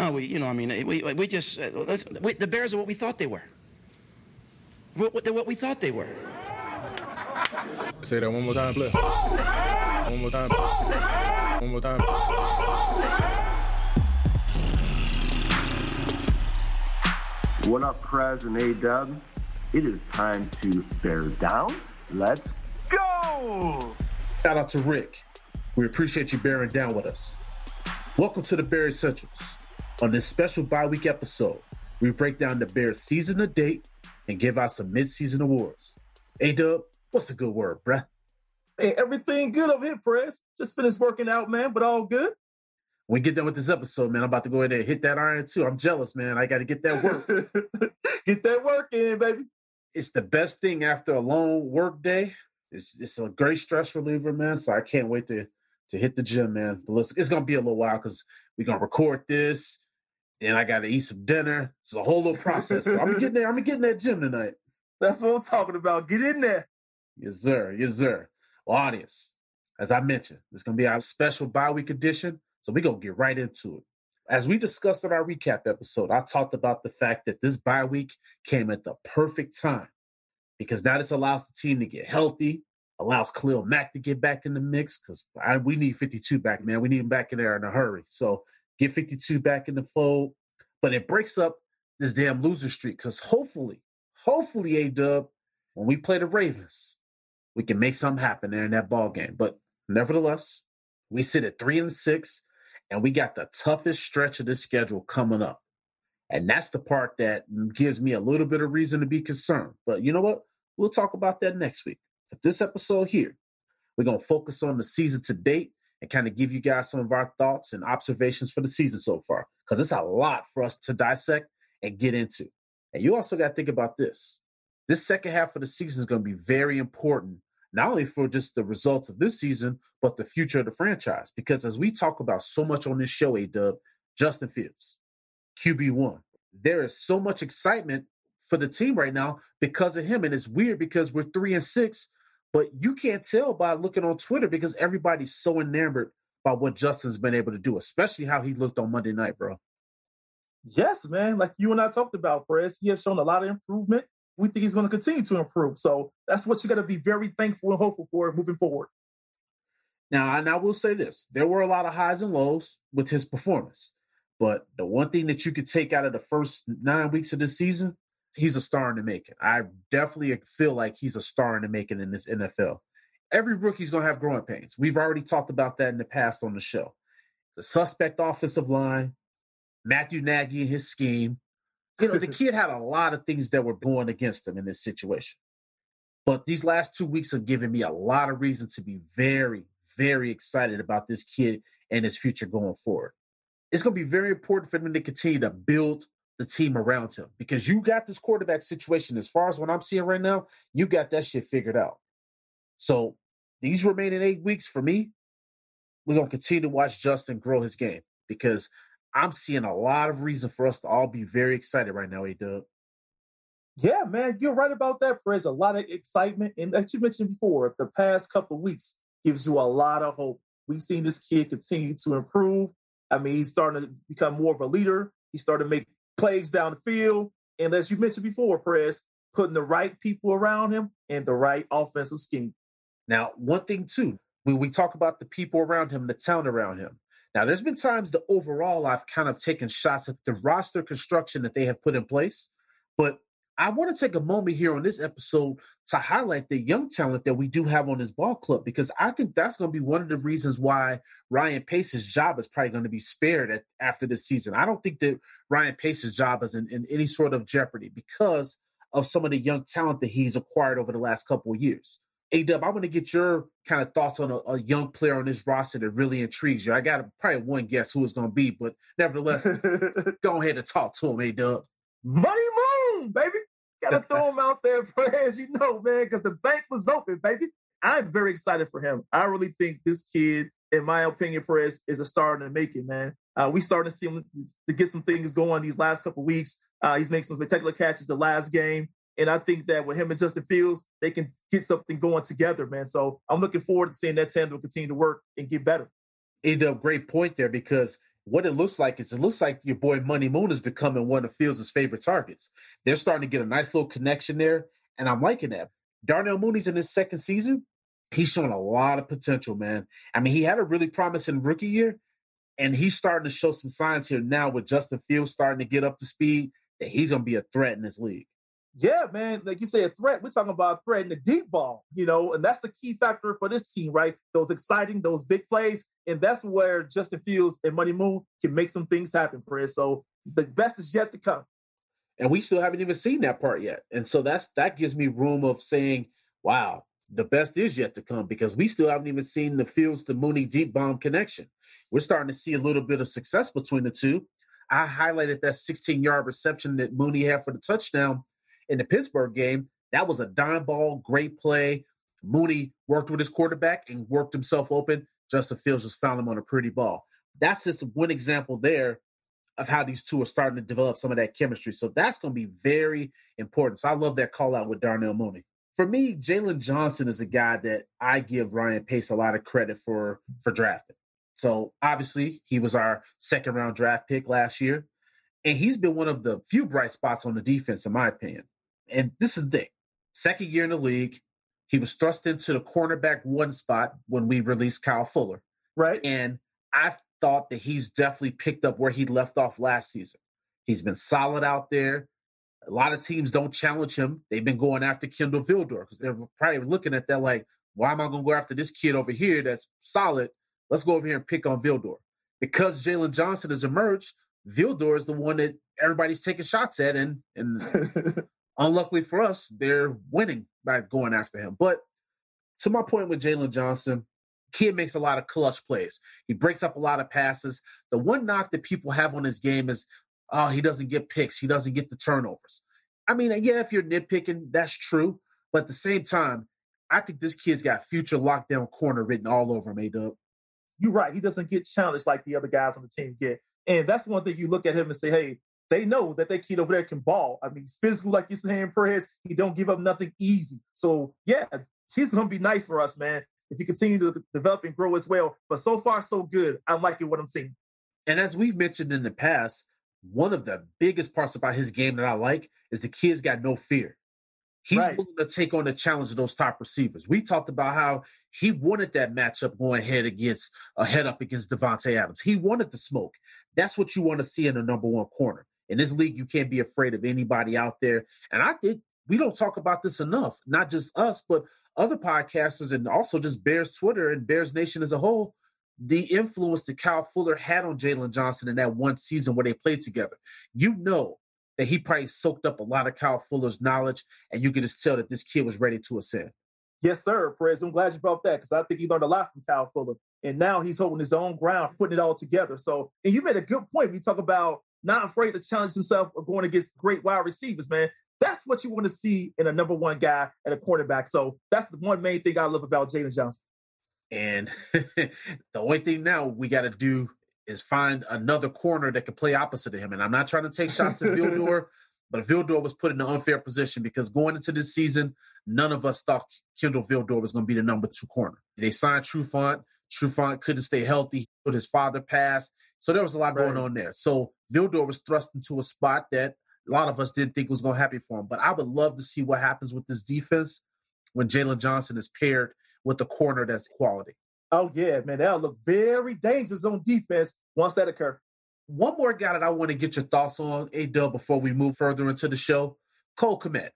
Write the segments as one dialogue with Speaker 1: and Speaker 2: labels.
Speaker 1: No, we, you know, I mean, we, we just, uh, we, the Bears are what we thought they were. What, what, they're what we thought they were.
Speaker 2: Say that one more time, play. One more time. One more time.
Speaker 3: What up, Prez and A-Dub? It is time to bear down. Let's go!
Speaker 4: Shout out to Rick. We appreciate you bearing down with us. Welcome to the Barry Essentials. On this special bi week episode, we break down the Bears season to date and give out some mid-season awards. A Dub, what's the good word, bruh?
Speaker 5: Hey, everything good over here, Press. Just finished working out, man, but all good.
Speaker 4: When we get done with this episode, man, I'm about to go in there and hit that iron too. I'm jealous, man. I got to get that work.
Speaker 5: get that work in, baby.
Speaker 4: It's the best thing after a long work day. It's, it's a great stress reliever, man. So I can't wait to to hit the gym, man. But listen, it's gonna be a little while because we're gonna record this, and I gotta eat some dinner. It's a whole little process. I'm getting there. I'm getting that gym tonight.
Speaker 5: That's what I'm talking about. Get in there.
Speaker 4: Yes, sir. Yes, sir. Well, audience, as I mentioned, it's gonna be our special bye week edition. So we're gonna get right into it. As we discussed in our recap episode, I talked about the fact that this bye week came at the perfect time because now this allows the team to get healthy, allows Khalil Mack to get back in the mix because we need 52 back, man. We need him back in there in a hurry. So get 52 back in the fold. But it breaks up this damn loser streak because hopefully, hopefully, A Dub, when we play the Ravens, we can make something happen there in that ball game. But nevertheless, we sit at three and six, and we got the toughest stretch of this schedule coming up. And that's the part that gives me a little bit of reason to be concerned. But you know what? We'll talk about that next week. But this episode here, we're going to focus on the season to date and kind of give you guys some of our thoughts and observations for the season so far. Because it's a lot for us to dissect and get into. And you also got to think about this. This second half of the season is going to be very important, not only for just the results of this season, but the future of the franchise. Because as we talk about so much on this show, A Dub, Justin Fields, QB1, there is so much excitement for the team right now because of him. And it's weird because we're three and six, but you can't tell by looking on Twitter because everybody's so enamored by what Justin's been able to do, especially how he looked on Monday night, bro.
Speaker 5: Yes, man. Like you and I talked about, Perez, he has shown a lot of improvement. We think he's going to continue to improve. So that's what you got to be very thankful and hopeful for moving forward.
Speaker 4: Now, and I will say this there were a lot of highs and lows with his performance. But the one thing that you could take out of the first nine weeks of the season, he's a star in the making. I definitely feel like he's a star in the making in this NFL. Every rookie's going to have growing pains. We've already talked about that in the past on the show. The suspect offensive line, Matthew Nagy and his scheme. You know, the kid had a lot of things that were going against him in this situation. But these last two weeks have given me a lot of reason to be very, very excited about this kid and his future going forward. It's going to be very important for them to continue to build the team around him because you got this quarterback situation. As far as what I'm seeing right now, you got that shit figured out. So these remaining eight weeks for me, we're to continue to watch Justin grow his game because I'm seeing a lot of reason for us to all be very excited right now, A Dub.
Speaker 5: Yeah, man, you're right about that. There's a lot of excitement. And as you mentioned before, the past couple weeks gives you a lot of hope. We've seen this kid continue to improve. I mean, he's starting to become more of a leader. He started to make plays down the field. And as you mentioned before, Perez, putting the right people around him and the right offensive scheme.
Speaker 4: Now, one thing too, when we talk about the people around him, the town around him, now, there's been times that overall I've kind of taken shots at the roster construction that they have put in place, but I want to take a moment here on this episode to highlight the young talent that we do have on this ball club because I think that's going to be one of the reasons why Ryan Pace's job is probably going to be spared at, after this season. I don't think that Ryan Pace's job is in, in any sort of jeopardy because of some of the young talent that he's acquired over the last couple of years. A Dub, I want to get your kind of thoughts on a, a, young player on this roster that really intrigues you. I got probably one guess who it's going to be, but nevertheless, go ahead and talk to him, A Dub.
Speaker 5: Money Moon, baby. Got to throw him out there, for as you know, man, because the bank was open, baby. I'm very excited for him. I really think this kid, in my opinion, Perez is a star in the making, man. Uh, we started to see him to get some things going these last couple weeks. Uh, he's making some spectacular catches the last game. And I think that with him and Justin Fields, they can get something going together, man. So I'm looking forward to seeing that tandem continue to work and get better.
Speaker 4: It's a great point there because what it looks like is it looks like your boy Money Moon is becoming one of Fields' favorite targets. They're starting to get a nice little connection there, and I'm liking that. Darnell Mooney's in his second season. He's showing a lot of potential, man. I mean, he had a really promising rookie year, and he's starting to show some signs here now with Justin Fields starting to get up to speed that he's going to be a threat in this league.
Speaker 5: Yeah, man. Like you say, a threat. We're talking about a threat in the deep ball, you know, and that's the key factor for this team, right? Those exciting, those big plays. And that's where Justin Fields and Money Moon can make some things happen, Fred. So the best is yet to come.
Speaker 4: And we still haven't even seen that part yet. And so that's that gives me room of saying, wow, the best is yet to come because we still haven't even seen the Fields to Mooney deep bomb connection. We're starting to see a little bit of success between the two. I highlighted that 16 yard reception that Mooney had for the touchdown in the Pittsburgh game, that was a dime ball, great play. Mooney worked with his quarterback and worked himself open. Justin Fields just found him on a pretty ball. That's just one example there of how these two are starting to develop some of that chemistry. So that's going to be very important. So I love that call out with Darnell Mooney. For me, Jaylon Johnson is a guy that I give Ryan Pace a lot of credit for for drafting. So obviously, he was our second round draft pick last year, and he's been one of the few bright spots on the defense, in my opinion and this is the thing. Second year in the league, he was thrust into the cornerback one spot when we released Kyle Fuller.
Speaker 5: Right.
Speaker 4: And I thought that he's definitely picked up where he left off last season. He's been solid out there. A lot of teams don't challenge him. They've been going after Kindle Vildor because they're probably looking at that like, why am I going to go after this kid over here that's solid? Let's go over here and pick on Vildor. Because Jaylon Johnson has emerged, Vildor is the one that everybody's taking shots at, and and Unluckily for us, they're winning by going after him. But to my point with Jaylon Johnson, kid makes a lot of clutch plays. He breaks up a lot of passes. The one knock that people have on his game is, oh, he doesn't get picks. He doesn't get the turnovers. I mean, yeah, if you're nitpicking, that's true. But at the same time, I think this kid's got future lockdown corner written all over him, A-Dub.
Speaker 5: You're right. He doesn't get challenged like the other guys on the team get. And that's one thing you look at him and say, hey, they know that that kid over there can ball. I mean, he's physical, like you're saying, Perez. He don't give up nothing easy. So yeah, he's gonna be nice for us, man. If he continue to develop and grow as well. But so far, so good. I'm liking what I'm seeing.
Speaker 4: And as we've mentioned in the past, one of the biggest parts about his game that I like is the kid's got no fear. He's right. willing to take on the challenge of those top receivers. We talked about how he wanted that matchup going head against a uh, head up against Davante Adams. He wanted the smoke. That's what you want to see in a number one corner. In this league, you can't be afraid of anybody out there. And I think we don't talk about this enough, not just us, but other podcasters and also just Bears Twitter and Bears Nation as a whole. The influence that Kyle Fuller had on Jaylon Johnson in that one season where they played together. You know that he probably soaked up a lot of Kyle Fuller's knowledge, and you can just tell that this kid was ready to ascend.
Speaker 5: Yes, sir, Perez. I'm glad you brought that because I think he learned a lot from Kyle Fuller. And now he's holding his own ground, putting it all together. So, and you made a good point. We talk about not afraid to challenge himself or going against great wide receivers, man. That's what you want to see in a number one guy at a quarterback. So that's the one main thing I love about Jaylon Johnson.
Speaker 4: And the only thing now we got to do is find another corner that can play opposite of him. And I'm not trying to take shots at Vildor, but Vildor was put in an unfair position because going into this season, none of us thought Kindle Vildor was going to be the number two corner. They signed Trufant. Trufant couldn't stay healthy, but his father passed. So there was a lot right. going on there. So Vildor was thrust into a spot that a lot of us didn't think was going to happen for him. But I would love to see what happens with this defense when Jaylon Johnson is paired with a corner that's quality.
Speaker 5: Oh yeah, man, that'll look very dangerous on defense once that occurs.
Speaker 4: One more guy that I want to get your thoughts on, A Dub, before we move further into the show, Cole Kmet.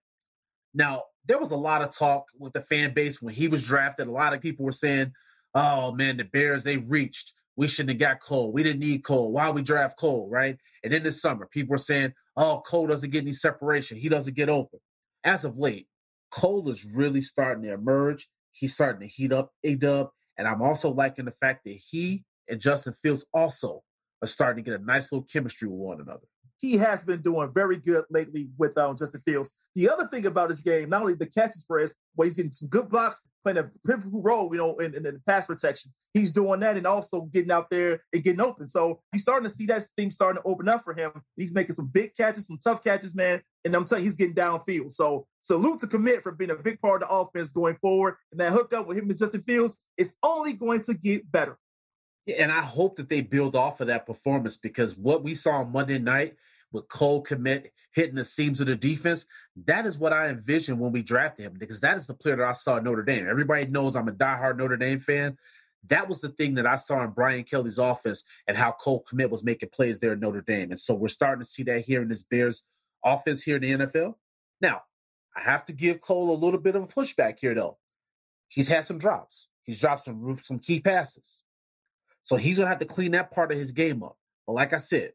Speaker 4: Now, there was a lot of talk with the fan base when he was drafted. A lot of people were saying, "Oh man, the Bears they reached we shouldn't have got Cole. We didn't need Cole. Why we draft Cole, right? And in the summer, people are saying, oh, Cole doesn't get any separation. He doesn't get open. As of late, Cole is really starting to emerge. He's starting to heat up A dub. And I'm also liking the fact that he and Justin Fields also are starting to get a nice little chemistry with one another
Speaker 5: he has been doing very good lately with um, Justin Fields. The other thing about his game, not only the catches press, but he's getting some good blocks, playing a pivotal role, you know, in, in, in pass protection. He's doing that and also getting out there and getting open. So he's starting to see that thing starting to open up for him. He's making some big catches, some tough catches, man. And I'm telling you, he's getting downfield. So salute to Kmet for being a big part of the offense going forward. And that hookup with him and Justin Fields is only going to get better.
Speaker 4: And I hope that they build off of that performance because what we saw on Monday night with Cole Kmet hitting the seams of the defense, that is what I envisioned when we drafted him because that is the player that I saw at Notre Dame. Everybody knows I'm a diehard Notre Dame fan. That was the thing that I saw in Brian Kelly's office and how Cole Kmet was making plays there at Notre Dame. And so we're starting to see that here in this Bears offense here in the NFL. Now, I have to give Cole a little bit of a pushback here, though. He's had some drops. He's dropped some some key passes. So he's gonna have to clean that part of his game up. But like I said,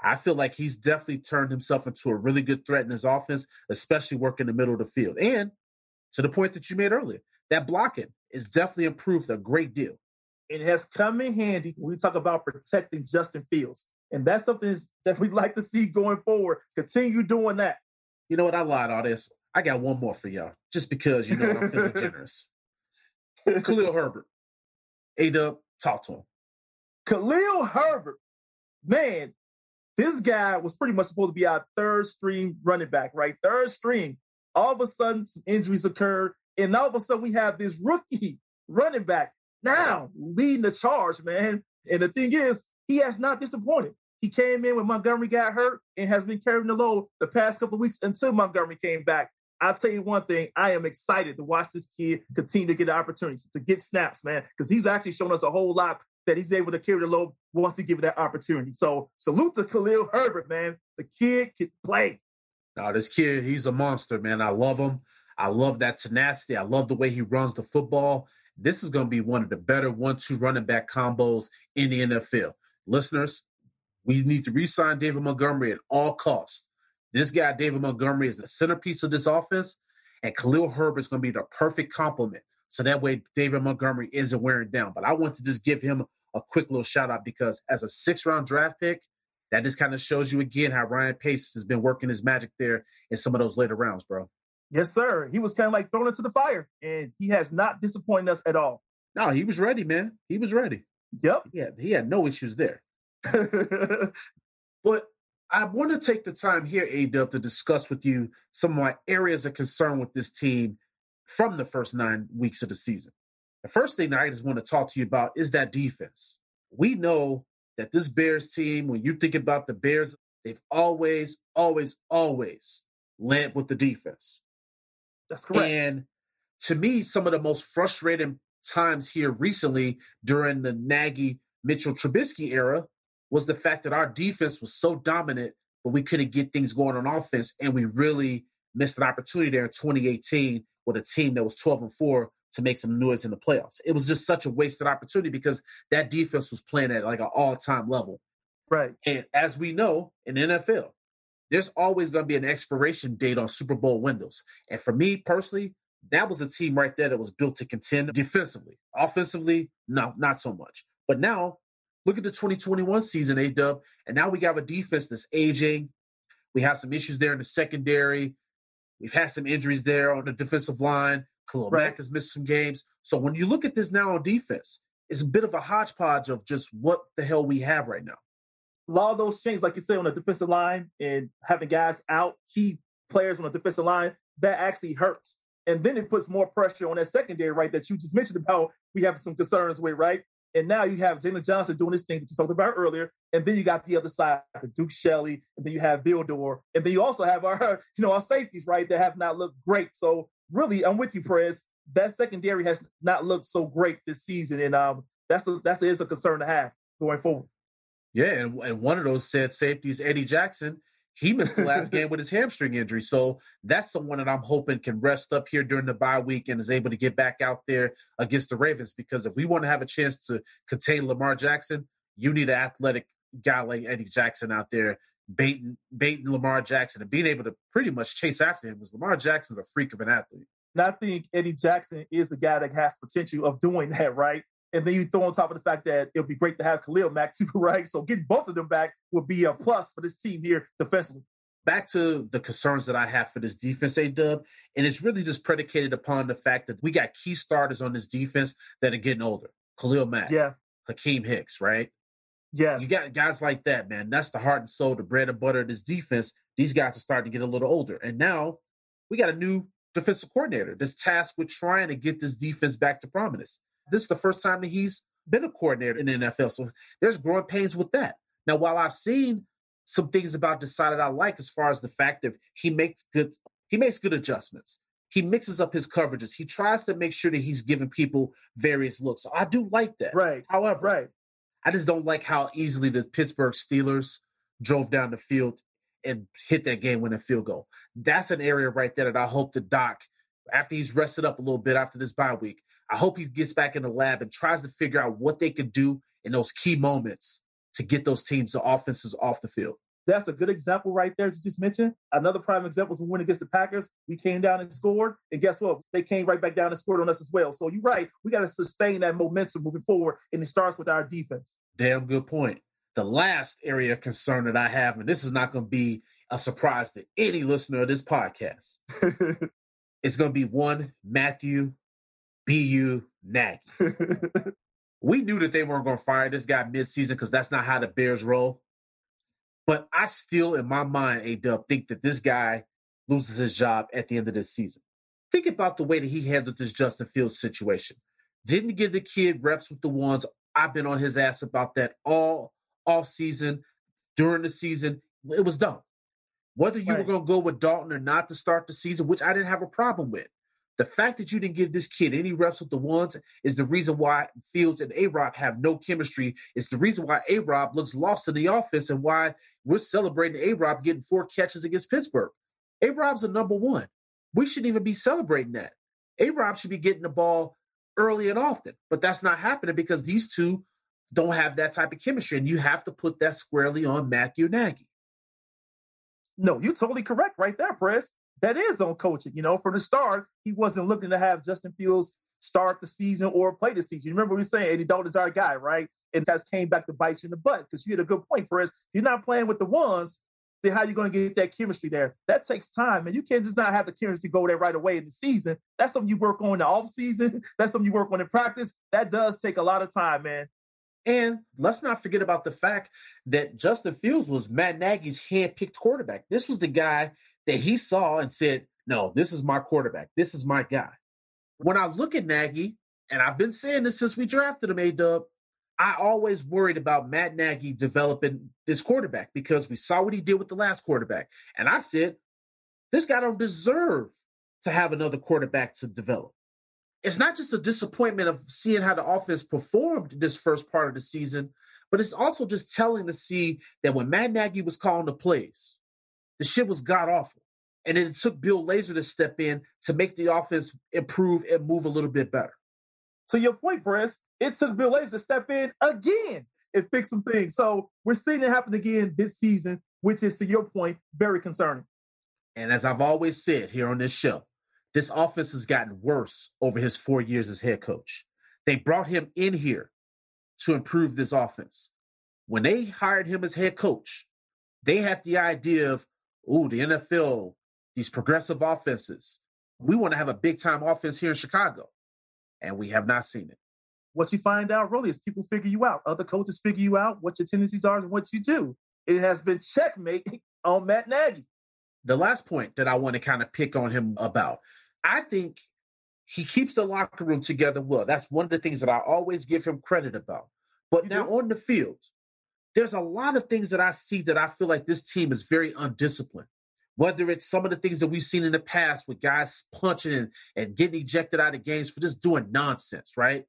Speaker 4: I feel like he's definitely turned himself into a really good threat in his offense, especially working the middle of the field. And to the point that you made earlier, that blocking is definitely improved a great deal.
Speaker 5: It has come in handy when we talk about protecting Justin Fields. And that's something that we'd like to see going forward. Continue doing that.
Speaker 4: You know what? I lied all this. I got one more for y'all, just because you know I'm feeling generous. Khalil Herbert. A Dub, talk to him.
Speaker 5: Khalil Herbert, man, this guy was pretty much supposed to be our third string running back, right? Third string. All of a sudden, some injuries occurred, and all of a sudden, we have this rookie running back now leading the charge, man. And the thing is, he has not disappointed. He came in when Montgomery got hurt and has been carrying the load the past couple of weeks until Montgomery came back. I'll tell you one thing, I am excited to watch this kid continue to get opportunities, to get snaps, man, because he's actually shown us a whole lot that he's able to carry the load once he given that opportunity. So salute to Khalil Herbert, man. The kid can play.
Speaker 4: Now, this kid, he's a monster, man. I love him. I love that tenacity. I love the way he runs the football. This is going to be one of the better one-two running back combos in the NFL. Listeners, we need to re-sign David Montgomery at all costs. This guy, David Montgomery, is the centerpiece of this offense, and Khalil Herbert is going to be the perfect complement so that way, David Montgomery isn't wearing down. But I want to just give him a quick little shout out because as a six round draft pick, that just kind of shows you again how Ryan Pace has been working his magic there in some of those later rounds, bro.
Speaker 5: Yes, sir. He was kind of like thrown into the fire, and he has not disappointed us at all.
Speaker 4: No, he was ready, man. He was ready.
Speaker 5: Yep.
Speaker 4: Yeah, he, he had no issues there. but I want to take the time here, A Dub, to discuss with you some of my areas of concern with this team from the first nine weeks of the season. The first thing that I just want to talk to you about is that defense. We know that this Bears team, when you think about the Bears, they've always, always, always led with the defense.
Speaker 5: That's correct.
Speaker 4: And to me, some of the most frustrating times here recently during the Nagy Mitchell Trubisky era was the fact that our defense was so dominant, but we couldn't get things going on offense. And we really missed an opportunity there in 2018 with a team that was 12 and 4 to make some noise in the playoffs. It was just such a wasted opportunity because that defense was playing at like an all-time level.
Speaker 5: Right.
Speaker 4: And as we know in NFL, there's always going to be an expiration date on Super Bowl windows. And for me personally, that was a team right there that was built to contend defensively. Offensively, no, not so much. But now, look at the 2021 season, A Dub, and now we got a defense that's aging. We have some issues there in the secondary. We've had some injuries there on the defensive line. Khalil right. Mack has missed some games. So when you look at this now on defense, it's a bit of a hodgepodge of just what the hell we have right now.
Speaker 5: A lot of those changes, like you say, on the defensive line and having guys out, key players on the defensive line, that actually hurts. And then it puts more pressure on that secondary, right? That you just mentioned about we have some concerns with, right? And now you have Jaylon Johnson doing this thing that you talked about earlier. And then you got the other side, the Duke Shelley, and then you have Bill Vildor. And then you also have our, you know, our safeties, right, that have not looked great. So really, I'm with you, Prez. That secondary has not looked so great this season. And um, that's a, that's a, is a concern to have going forward.
Speaker 4: Yeah, and, and one of those said safeties, Eddie Jackson, he missed the last game with his hamstring injury. So that's someone that I'm hoping can rest up here during the bye week and is able to get back out there against the Ravens. Because if we want to have a chance to contain Lamar Jackson, you need an athletic guy like Eddie Jackson out there baiting baiting Lamar Jackson and being able to pretty much chase after him because Lamar Jackson's a freak of an athlete.
Speaker 5: And I think Eddie Jackson is a guy that has potential of doing that, right? And then you throw on top of the fact that it would be great to have Khalil Mack too, right? So getting both of them back would be a plus for this team here defensively.
Speaker 4: Back to the concerns that I have for this defense, A Dub, and it's really just predicated upon the fact that we got key starters on this defense that are getting older. Khalil Mack,
Speaker 5: yeah,
Speaker 4: Akiem Hicks, right?
Speaker 5: Yes.
Speaker 4: You got guys like that, man. That's the heart and soul, the bread and butter of this defense. These guys are starting to get a little older. And now we got a new defensive coordinator that's tasked with trying to get this defense back to prominence. This is the first time that he's been a coordinator in the NFL, so there's growing pains with that. Now, while I've seen some things about decided I like as far as the fact that he makes good he makes good adjustments. He mixes up his coverages. He tries to make sure that he's giving people various looks. So I do like that.
Speaker 5: Right.
Speaker 4: However,
Speaker 5: Right.
Speaker 4: I just don't like how easily the Pittsburgh Steelers drove down the field and hit that game winning field goal. That's an area right there that I hope the doc, after he's rested up a little bit after this bye week, I hope he gets back in the lab and tries to figure out what they could do in those key moments to get those teams, the offenses off the field.
Speaker 5: That's a good example right there, as you just mentioned. Another prime example is when we went against the Packers. We came down and scored, and guess what? They came right back down and scored on us as well. So you're right. We got to sustain that momentum moving forward, and it starts with our defense.
Speaker 4: Damn good point. The last area of concern that I have, and this is not going to be a surprise to any listener of this podcast, it's going to be one Matthew B.U. Nagy. we knew that they weren't going to fire this guy midseason because that's not how the Bears roll. But I still, in my mind, A Dub, think that this guy loses his job at the end of this season. Think about the way that he handled this Justin Fields situation. Didn't give the kid reps with the ones. I've been on his ass about that all off season, during the season. It was dumb. Whether you were going to go with Dalton or not to start the season, which I didn't have a problem with. The fact that you didn't give this kid any reps with the ones is the reason why Fields and A Rob have no chemistry. It's the reason why A Rob looks lost in the offense and why we're celebrating A Rob getting four catches against Pittsburgh. A Rob's a number one. We shouldn't even be celebrating that. A Rob should be getting the ball early and often, but that's not happening because these two don't have that type of chemistry. And you have to put that squarely on Matthew Nagy.
Speaker 5: No, you're totally correct right there, Press. That is on coaching. You know, from the start, he wasn't looking to have Justin Fields start the season or play the season. You remember we were saying Andy Dalton's our guy, right? And that's came back to bite you in the butt because you had a good point, Press. You're not playing with the ones, then how you going to get that chemistry there? That takes time, and you can't just not have the chemistry go there right away in the season. That's something you work on in the off season. That's something you work on in practice. That does take a lot of time, man.
Speaker 4: And let's not forget about the fact that Justin Fields was Matt Nagy's hand-picked quarterback. This was the guy that he saw and said, "No, this is my quarterback. This is my guy." When I look at Nagy, and I've been saying this since we drafted him, A Dub, I always worried about Matt Nagy developing this quarterback because we saw what he did with the last quarterback, and I said, "This guy don't deserve to have another quarterback to develop." it's not just the disappointment of seeing how the offense performed this first part of the season, but it's also just telling to see that when Matt Nagy was calling the plays, the shit was god awful. And it took Bill Lazor to step in to make the offense improve and move a little bit better.
Speaker 5: To your point, Perez, it took Bill Lazor to step in again and fix some things. So we're seeing it happen again this season, which is, to your point, very concerning.
Speaker 4: And as I've always said here on this show, this offense has gotten worse over his four years as head coach. They brought him in here to improve this offense. When they hired him as head coach, they had the idea of, oh, the NFL, these progressive offenses. We want to have a big time offense here in Chicago. And we have not seen it.
Speaker 5: What you find out really is people figure you out. Other coaches figure you out, what your tendencies are and what you do. It has been checkmate on Matt Nagy.
Speaker 4: The last point that I want to kind of pick on him about, I think he keeps the locker room together well. That's one of the things that I always give him credit about. But
Speaker 5: You
Speaker 4: now
Speaker 5: do?
Speaker 4: on the field, there's a lot of things that I see that I feel like this team is very undisciplined. Whether it's some of the things that we've seen in the past with guys punching and, and getting ejected out of games for just doing nonsense, right?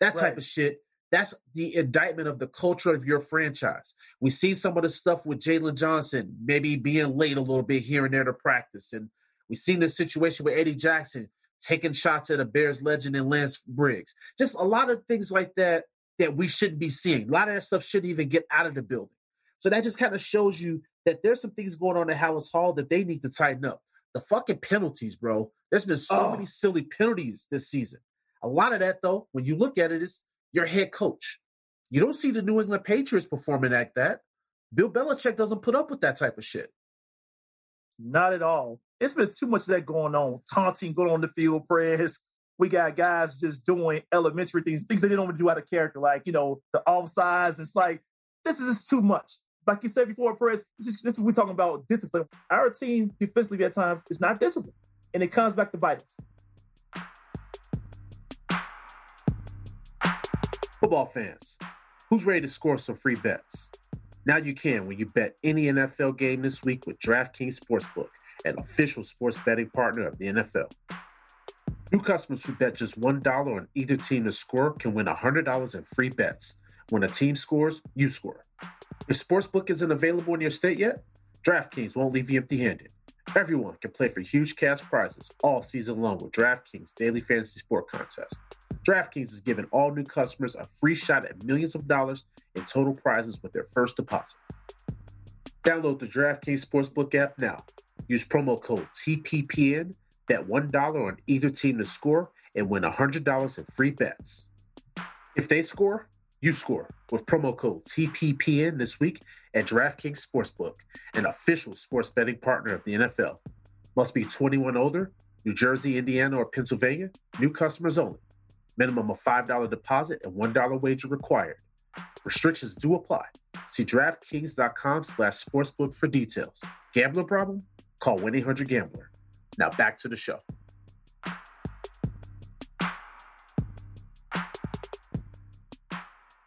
Speaker 4: That type
Speaker 5: Right.
Speaker 4: of shit. That's the indictment of the culture of your franchise. We see some of the stuff with Jaylon Johnson, maybe being late a little bit here and there to practice. And we've seen the situation with Eddie Jackson taking shots at a Bears legend and Lance Briggs. Just a lot of things like that that we shouldn't be seeing. A lot of that stuff shouldn't even get out of the building. So that just kind of shows you that there's some things going on at Halas Hall that they need to tighten up. The fucking penalties, bro. There's been so
Speaker 5: Oh.
Speaker 4: many silly penalties this season. A lot of that, though, when you look at it, is your head coach. You don't see the New England Patriots performing like that. Bill Belichick doesn't put up with that type of shit.
Speaker 5: Not at all. It's been too much of that going on. Taunting, going on the field, press. We got guys just doing elementary things, things they don't want to do out of character, like, you know, the offsides. It's like, this is just too much. Like you said before, Perez, this is, this is we're talking about discipline. Our team defensively at times is not disciplined, and it comes back to bite us.
Speaker 4: Football fans, who's ready to score some free bets? Now you can when you bet any NFL game this week with DraftKings Sportsbook, an official sports betting partner of the NFL. New customers who bet just $1 on either team to score can win $100 in free bets. When a team scores, you score. If Sportsbook isn't available in your state yet, DraftKings won't leave you empty handed. Everyone can play for huge cash prizes all season long with DraftKings Daily Fantasy Sport Contest. DraftKings is giving all new customers a free shot at millions of dollars in total prizes with their first deposit. Download the DraftKings Sportsbook app now. Use promo code TPPN, bet $1 on either team to score, and win $100 in free bets. If they score, you score with promo code TPPN this week at DraftKings Sportsbook, an official sports betting partner of the NFL. Must be 21 older, New Jersey, Indiana, or Pennsylvania. New customers only. Minimum of $5 deposit and $1 wager required. Restrictions do apply. See DraftKings.com slash sportsbook for details. Gambler problem? Call 1-800-GAMBLER. Now back to the show.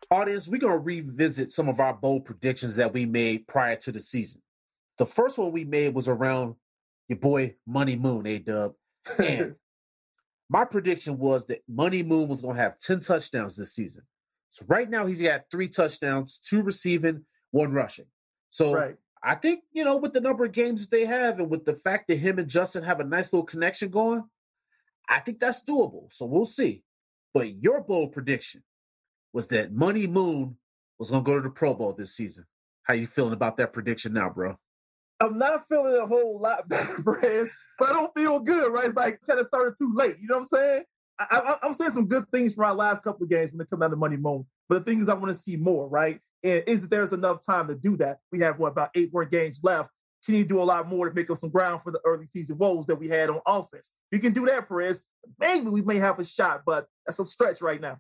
Speaker 4: Audience, we're going to revisit some of our bold predictions that we made prior to the season. The first one we made was around your boy Money Moon, A Dub. And my prediction was that Money Moon was going to have 10 touchdowns this season. So right now he's got three touchdowns, two receiving, one rushing. So
Speaker 5: Right.
Speaker 4: I think, you know, with the number of games they have and with the fact that him and Justin have a nice little connection going, I think that's doable. So we'll see. But your bold prediction was that Money Moon was going to go to the Pro Bowl this season. How you feeling about that prediction now, bro?
Speaker 5: I'm not feeling a whole lot better, Brez, but I don't feel good, right? It's like kind of started too late. You know what I'm saying? I, I'm saying some good things for our last couple of games when it comes down to Money Moon, but the thing is, I want to see more, right? And is there's enough time to do that? We have what about eight more games left? Can you do a lot more to make up some ground for the early season woes that we had on offense? If you can do that, Perez, maybe we may have a shot, but that's a stretch right now.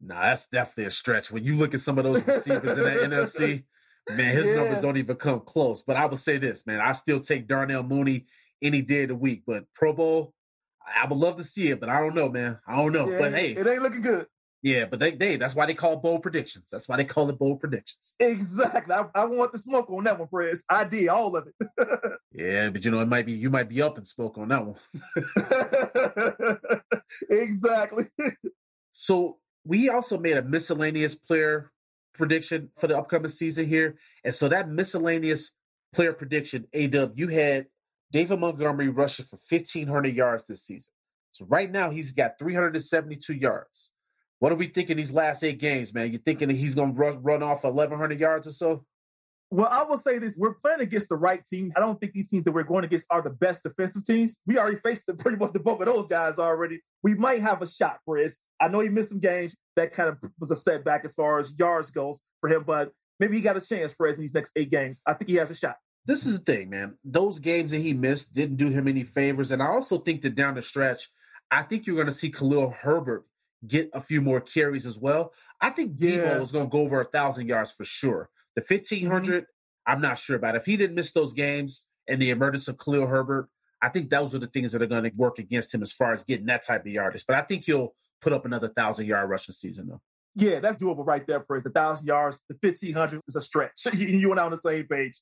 Speaker 4: Nah, that's definitely a stretch. When you look at some of those receivers in the NFC, man, his
Speaker 5: Yeah.
Speaker 4: numbers don't even come close. But I would say this, man, I still take Darnell Mooney any day of the week. But Pro Bowl, I I would love to see it, but I don't know, man. I don't know.
Speaker 5: Yeah,
Speaker 4: but hey,
Speaker 5: it ain't looking good.
Speaker 4: Yeah, but they, they that's why they call it bold predictions. That's why they call it bold predictions.
Speaker 5: Exactly. I, I want the smoke on that one, Perez. I did all of it.
Speaker 4: Yeah, but you know, it might be you might be up and smoke on that one.
Speaker 5: exactly.
Speaker 4: So we also made a miscellaneous player prediction for the upcoming season here. And so that miscellaneous player prediction, AW, you had David Montgomery rushing for 1,500 yards this season. So right now he's got 372 yards. What are we thinking these last eight games, man? You thinking that he's going to run, run off 1,100 yards or so?
Speaker 5: Well, I will say this: we're playing against the right teams. I don't think these teams that we're going against are the best defensive teams. We already faced the, pretty much the bulk of those guys already. We might have a shot, Chris. I know he missed some games. That kind of was a setback as far as yards goes for him, but maybe he got a chance, Perez, in these next eight games. I think he has a shot.
Speaker 4: this is the thing, man. Those games that he missed didn't do him any favors. And I also think that down the stretch, I think you're going to see Khalil Herbert get a few more carries as well. I think
Speaker 5: Yeah.
Speaker 4: Debo is going to go over a thousand yards for sure. The mm-hmm. 1500, I'm not sure about. If he didn't miss those games and the emergence of Khalil Herbert, I think those are the things that are going to work against him as far as getting that type of yardage. But I think he'll put up another thousand yard rushing season though.
Speaker 5: Yeah, that's doable right there, Perez. The thousand yards, the fifteen hundred is a stretch. you and I on the same page.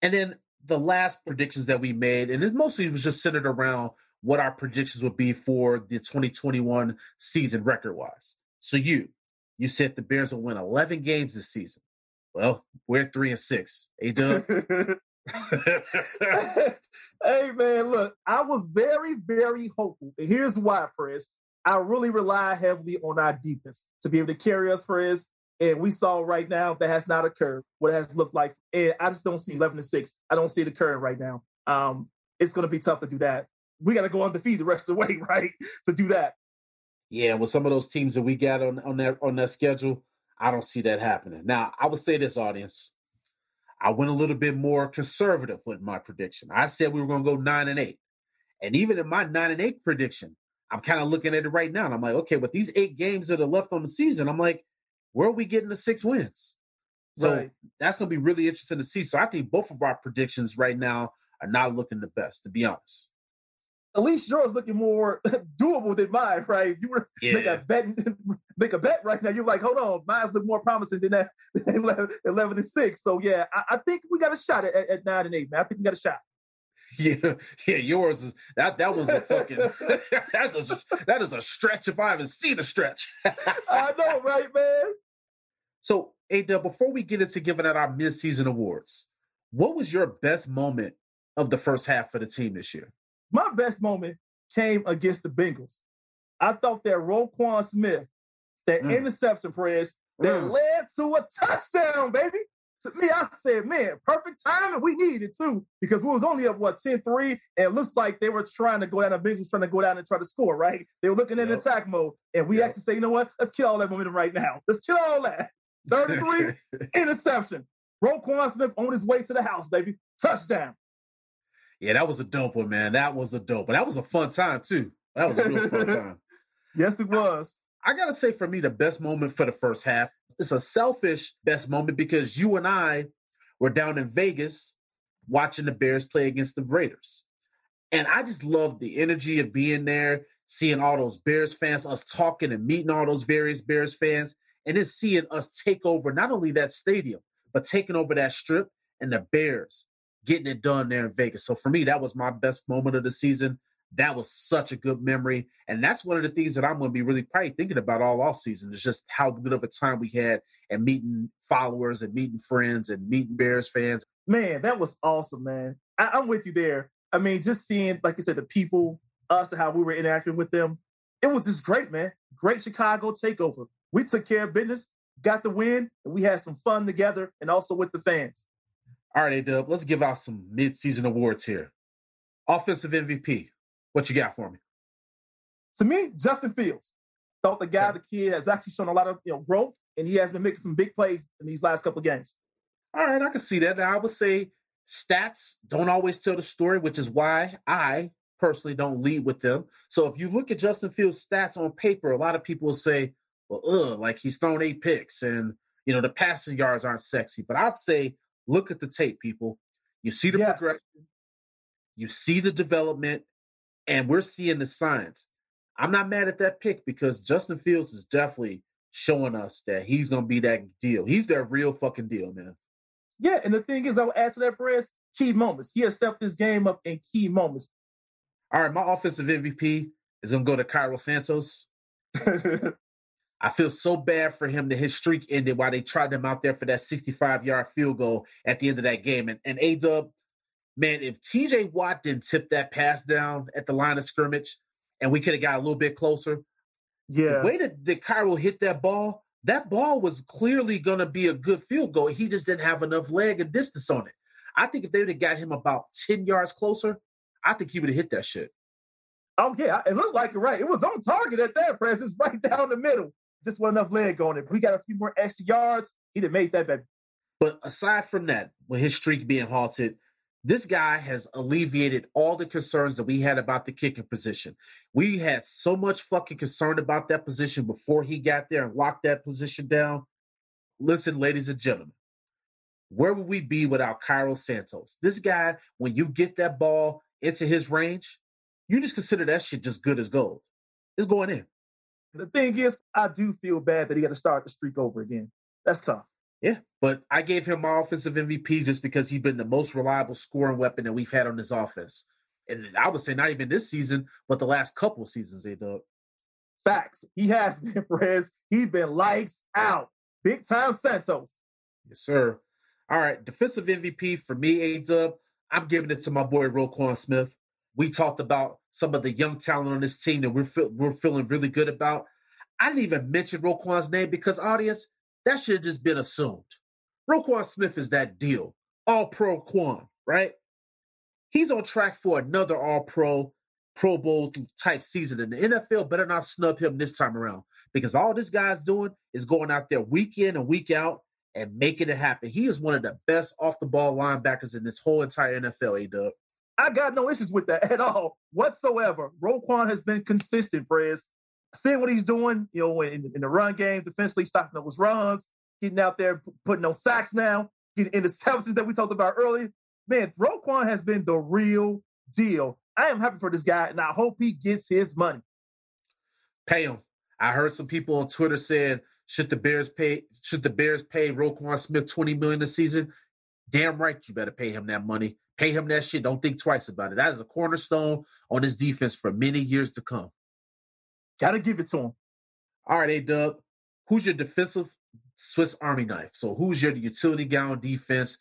Speaker 4: And then the last predictions that we made, and it mostly was just centered around what our predictions would be for the 2021 season record wise. So you, you said the Bears will win 11 games this season. Well, we're three and six. Hey, Doug.
Speaker 5: hey man, look, I was very, very hopeful. And here's why, Perez. I really rely heavily on our defense to be able to carry us, Perez. And we saw right now that has not occurred. What it has looked like, and I just don't see eleven to six. I don't see it occurring right now. Um, it's going to be tough to do that. We got to go undefeated the rest of the way, right? To do that.
Speaker 4: yeah, with some of those teams that we got on, on that on that schedule, I don't see that happening. Now, I would say this, audience. I went a little bit more conservative with my prediction. I said we were going to go nine and eight, and even in my nine and eight prediction, I'm kind of looking at it right now, and I'm like, okay, with these eight games that are left on the season, I'm like, where are we getting the six wins? So
Speaker 5: Right.
Speaker 4: that's going to be really interesting to see. So I think both of our predictions right now are not looking the best, to be honest.
Speaker 5: At least yours looking more doable than mine, right? You were make
Speaker 4: Yeah.
Speaker 5: a betting make a bet right now. You're like, hold on, mine's look more promising than that 11, 11 and six. So yeah, I, I think we got a shot at, at, nine and eight, man. I think we got a shot.
Speaker 4: Yeah, yeah, yours is that. That was a fucking. that is a, that is a stretch if I haven't seen a stretch.
Speaker 5: I know, right, man.
Speaker 4: So, Ada, before we get into giving out our midseason awards, what was your best moment of the first half for the team this year?
Speaker 5: My best moment came against the Bengals. I thought that Roquan Smith, that mm. interception press, that mm. led to a touchdown, baby. To me, I said, man, perfect timing. We needed too, because we was only up what 10-3, and it looks like they were trying to go down. The Bengals trying to go down and try to score, right? They were looking yep. in attack mode, and we yep. actually say, you know what? Let's kill all that momentum right now. Let's kill all that. 33 interception. Roquan Smith on his way to the house, baby. Touchdown.
Speaker 4: Yeah, that was a dope one, man. That was a dope, but that was a fun time too. That was a real fun time.
Speaker 5: Yes, it was.
Speaker 4: I, I gotta say, for me, the best moment for the first half. It's a selfish best moment because you and I were down in Vegas watching the Bears play against the Raiders, and I just loved the energy of being there, seeing all those Bears fans, us talking and meeting all those various Bears fans, and then seeing us take over not only that stadium but taking over that strip and the Bears getting it done there in Vegas. So for me, that was my best moment of the season that was such a good memory. And that's one of the things that I'm going to be really probably thinking about all off season is just how good of a time we had and meeting followers and meeting friends and meeting Bears fans.
Speaker 5: Man, that was awesome, man. I- am with you there. I mean, just seeing, like you said, the people, us, and how we were interacting with them. It was just great, man. Great Chicago takeover. We took care of business, got the win, and we had some fun together and also with the fans.
Speaker 4: All right, A-Dub, let's give out some mid-season awards here. Offensive MVP, what you got for me?
Speaker 5: To me, Justin Fields. Thought the guy, okay. the kid, has actually shown a lot of you know growth, and he has been making some big plays in these last couple of games.
Speaker 4: All right, I can see that. Now, I would say stats don't always tell the story, which is why I personally don't lead with them. So if you look at Justin Fields' stats on paper, a lot of people will say, well, ugh, like he's thrown eight picks and, you know, the passing yards aren't sexy. But I'd say, look at the tape, people. You see the yes. progression, you see the development, and we're seeing the signs. I'm not mad at that pick because Justin Fields is definitely showing us that he's going to be that deal. He's that real fucking deal, man.
Speaker 5: Yeah, and the thing is, I'll add to that, Perez, key moments. He has stepped his game up in key moments.
Speaker 4: All right, my offensive MVP is going to go to Cairo Santos. I feel so bad for him that his streak ended while they tried him out there for that 65 yard field goal at the end of that game. And, and A Dub, man, if TJ Watt didn't tip that pass down at the line of scrimmage and we could have got a little bit closer,
Speaker 5: yeah.
Speaker 4: The way that, that Cairo hit that ball, that ball was clearly going to be a good field goal. He just didn't have enough leg and distance on it. I think if they would have got him about 10 yards closer, I think he would have hit that shit.
Speaker 5: Oh, yeah. It looked like it, right. It was on target at that, Francis, right down the middle. Just wasn't enough leg on it. we got a few more extra yards. He'd have made that better.
Speaker 4: But aside from that, with his streak being halted, this guy has alleviated all the concerns that we had about the kicking position. We had so much fucking concern about that position before he got there and locked that position down. Listen, ladies and gentlemen, where would we be without Cairo Santos? This guy, when you get that ball into his range, you just consider that shit just good as gold. It's going in.
Speaker 5: The thing is, I do feel bad that he got to start the streak over again. That's tough.
Speaker 4: Yeah, but I gave him my offensive MVP just because he's been the most reliable scoring weapon that we've had on this offense. And I would say not even this season, but the last couple seasons, they dug.
Speaker 5: Facts. He has been, Perez. He's been lights out. Big time Santos.
Speaker 4: Yes, sir. All right. Defensive MVP for me, A Dub. I'm giving it to my boy Roquan Smith. We talked about some of the young talent on this team that we're, we're feeling really good about. I didn't even mention Roquan's name because, audience, that should have just been assumed. Roquan Smith is that deal. All pro Quan, right? He's on track for another all pro, Pro Bowl type season. And the NFL better not snub him this time around because all this guy's doing is going out there week in and week out and making it happen. He is one of the best off the ball linebackers in this whole entire NFL, A Dub.
Speaker 5: I got no issues with that at all whatsoever. Roquan has been consistent, Prez seeing what he's doing, you know, in, in the run game, defensively stopping those runs, getting out there, putting no sacks now, getting services that we talked about earlier. Man, Roquan has been the real deal. I am happy for this guy, and I hope he gets his money.
Speaker 4: Pay him. I heard some people on Twitter saying, should the Bears pay should the Bears pay Roquan Smith 20 million a season? Damn right you better pay him that money. Pay him that shit. Don't think twice about it. That is a cornerstone on his defense for many years to come.
Speaker 5: Gotta give it to him.
Speaker 4: All right, A Dub. Who's your defensive Swiss Army knife? So who's your utility guy on defense?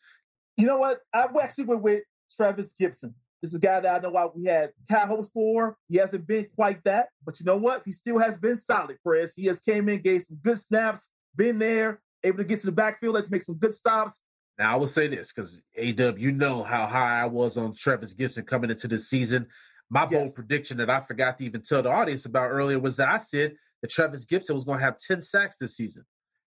Speaker 5: You know what? I actually went with Trevis Gipson. This is a guy that I know why we had high hopes for. He hasn't been quite that, but you know what? He still has been solid, Chris. He has came in, gave some good snaps, been there, able to get to the backfield, let's make some good stops.
Speaker 4: Now I will say this because AW, you know how high I was on Trevis Gipson coming into this season. My bold prediction that I forgot to even tell the audience about earlier was that I said that Trevis Gipson was going to have 10 sacks this season.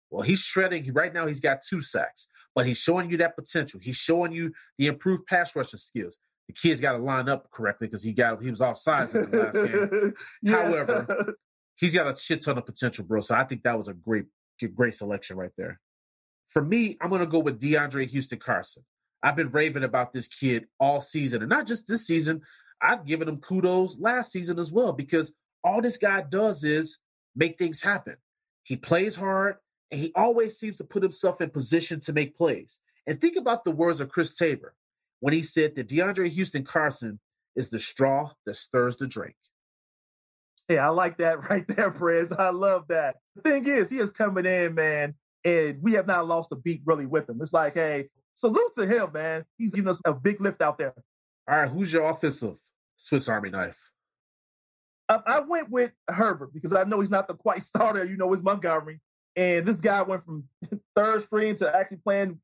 Speaker 4: Well, he's shredding. Right now, he's got two sacks, but he's showing you that potential. He's showing you the improved pass rushing skills. The kid's got to line up correctly because he got he was offsides in the last game.
Speaker 5: Yeah.
Speaker 4: However- He's got a shit ton of potential, bro. So I think that was a great, great selection right there. For me, I'm going to go with DeAndre Houston Carson. I've been raving about this kid all season, and not just this season. I've given him kudos last season as well because all this guy does is make things happen. He plays hard, and he always seems to put himself in position to make plays. And think about the words of Chris Tabor when he said that DeAndre Houston Carson is the straw that stirs the drink.
Speaker 5: Hey, I like that right there, Prez. I love that. The thing is, he is coming in, man, and we have not lost a beat really with him. It's like, hey, salute to him, man. He's giving us a big lift out there.
Speaker 4: All right, who's your offensive Swiss Army knife?
Speaker 5: I, I went with Herbert because I know he's not the quite starter. You know, it's Montgomery. And this guy went from third string to actually playing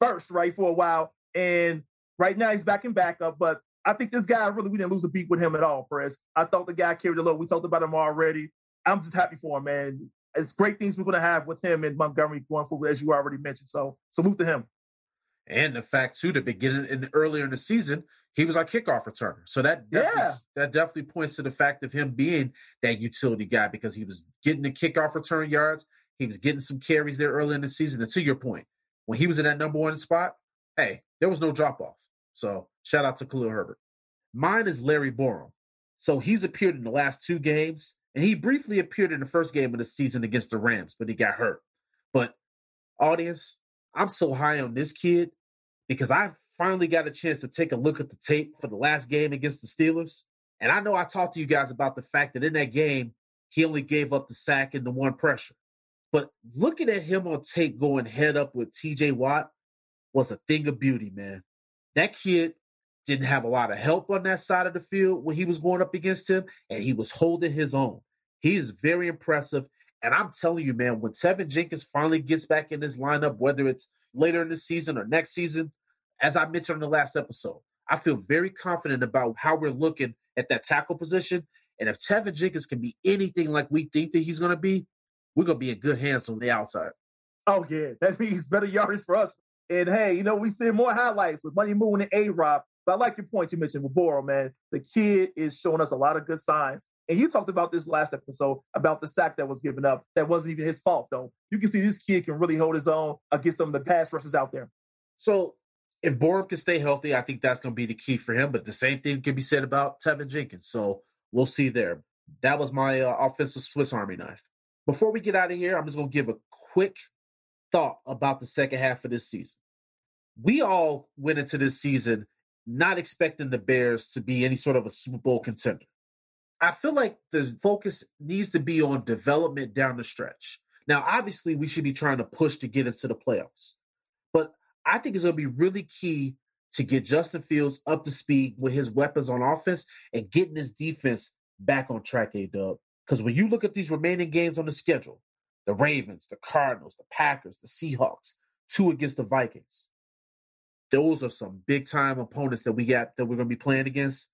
Speaker 5: first, right, for a while. And right now he's back in backup. But I think this guy really, we didn't lose a beat with him at all, Perez. I thought the guy carried a load. We talked about him already. I'm just happy for him, man. It's great things we're going to have with him and Montgomery going forward, as you already mentioned. So salute to him.
Speaker 4: And the fact too, the beginning and earlier in the season, he was our kickoff returner. So that definitely,
Speaker 5: Yeah.
Speaker 4: that definitely points to the fact of him being that utility guy because he was getting the kickoff return yards. He was getting some carries there early in the season. And to your point, when he was in that number one spot, hey, there was no drop off. So shout out to Khalil Herbert. Mine is Larry Borom. So he's appeared in the last two games, and he briefly appeared in the first game of the season against the Rams, but he got hurt. But audience, I'm so high on this kid because I finally got a chance to take a look at the tape for the last game against the Steelers. And I know I talked to you guys about the fact that in that game, he only gave up the sack and the one pressure. But looking at him on tape going head up with TJ Watt was a thing of beauty, man. That kid didn't have a lot of help on that side of the field when he was going up against him, and he was holding his own. He is very impressive. And I'm telling you, man, when Teven Jenkins finally gets back in this lineup, whether it's later in the season or next season, as I mentioned in the last episode, I feel very confident about how we're looking at that tackle position. And if Teven Jenkins can be anything like we think that he's going to be, we're going to be in good hands on the outside.
Speaker 5: Oh, yeah. That means better yards for us. And hey, you know, we see more highlights with Money Moon and A Rob. But I like your point you mentioned with Borom, man. The kid is showing us a lot of good signs. And you talked about this last episode about the sack that was given up. That wasn't even his fault, though. You can see this kid can really hold his own against some of the pass rushers out there.
Speaker 4: So if Borom can stay healthy, I think that's going to be the key for him. But the same thing can be said about Teven Jenkins. So we'll see there. That was my uh, offensive Swiss Army knife. Before we get out of here, I'm just going to give a quick thought about the second half of this season. We all went into this season not expecting the Bears to be any sort of a Super Bowl contender. I feel like the focus needs to be on development down the stretch. Now, obviously, we should be trying to push to get into the playoffs. But I think it's going to be really key to get Justin Fields up to speed with his weapons on offense and getting his defense back on track, A Dub. Because when you look at these remaining games on the schedule, the Ravens, the Cardinals, the Packers, the Seahawks, two against the Vikings, those are some big time opponents that we got that we're going to be playing against.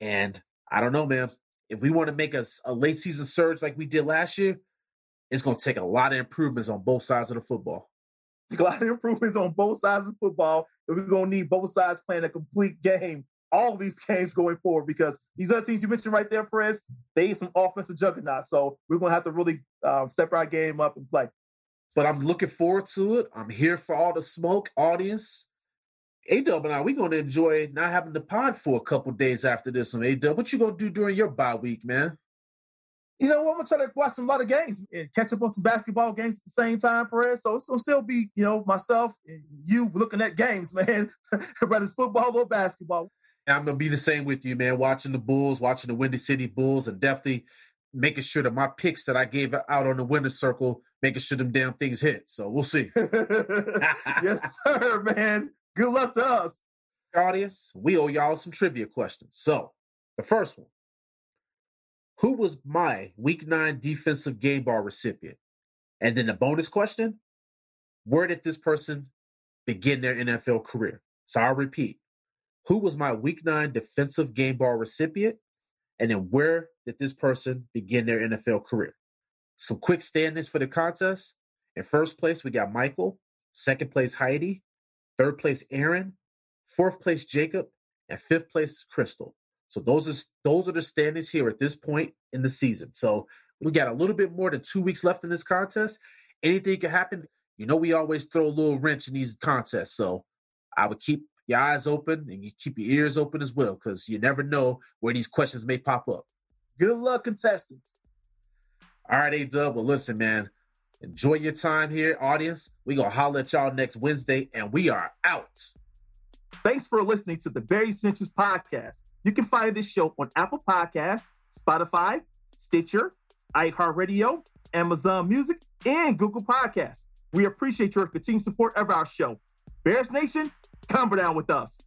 Speaker 4: And I don't know, man. If we want to make a, a late season surge like we did last year, it's going to take a lot of improvements on both sides of the football.
Speaker 5: A lot of improvements on both sides of football. And we're going to need both sides playing a complete game, all these games going forward, because these other teams you mentioned right there, Perez, they need some offensive juggernauts. So we're going to have to really um, step our game up and play.
Speaker 4: But I'm looking forward to it. I'm here for all the smoke, audience. A-Dub and I, we're going to enjoy not having the pod for a couple days after this one. A-Dub, what you going to do during your bye week, man?
Speaker 5: you know, I'm gonna try to watch some, a lot of games and catch up on some basketball games at the same time, Perez. So it's gonna still be, you know, myself and you looking at games, man, whether it's football or basketball.
Speaker 4: And I'm gonna be the same with you, man. Watching the Bulls, watching the Windy City Bulls, and definitely making sure that my picks that I gave out on the winner's circle, making sure them damn things hit. So we'll see.
Speaker 5: yes, sir, man. Good luck to us.
Speaker 4: Audience, we owe y'all some trivia questions. So the first one. Who was my week nine defensive game ball recipient? And then the bonus question, where did this person begin their NFL career? So I'll repeat. Who was my week nine defensive game ball recipient? And then where did this person begin their NFL career? Some quick standings for the contest. In first place, we got Michael. Second place, Heidi. Third place, Aaron. Fourth place, Jacob. And fifth place, Crystal. So those are those are the standings here at this point in the season. So we got a little bit more than two weeks left in this contest. Anything can happen. You know, we always throw a little wrench in these contests. So I would keep your eyes open and you keep your ears open as well, because you never know where these questions may pop up.
Speaker 5: Good luck, contestants.
Speaker 4: All right, A Dub. Well, listen, man. Enjoy your time here, audience. we gonna holler at y'all next Wednesday, and we are out.
Speaker 5: Thanks for listening to the Barry Essentials Podcast. You can find this show on Apple Podcasts, Spotify, Stitcher, iHeartRadio, Amazon Music, and Google Podcasts. We appreciate your continued support of our show. Bears Nation, come down with us.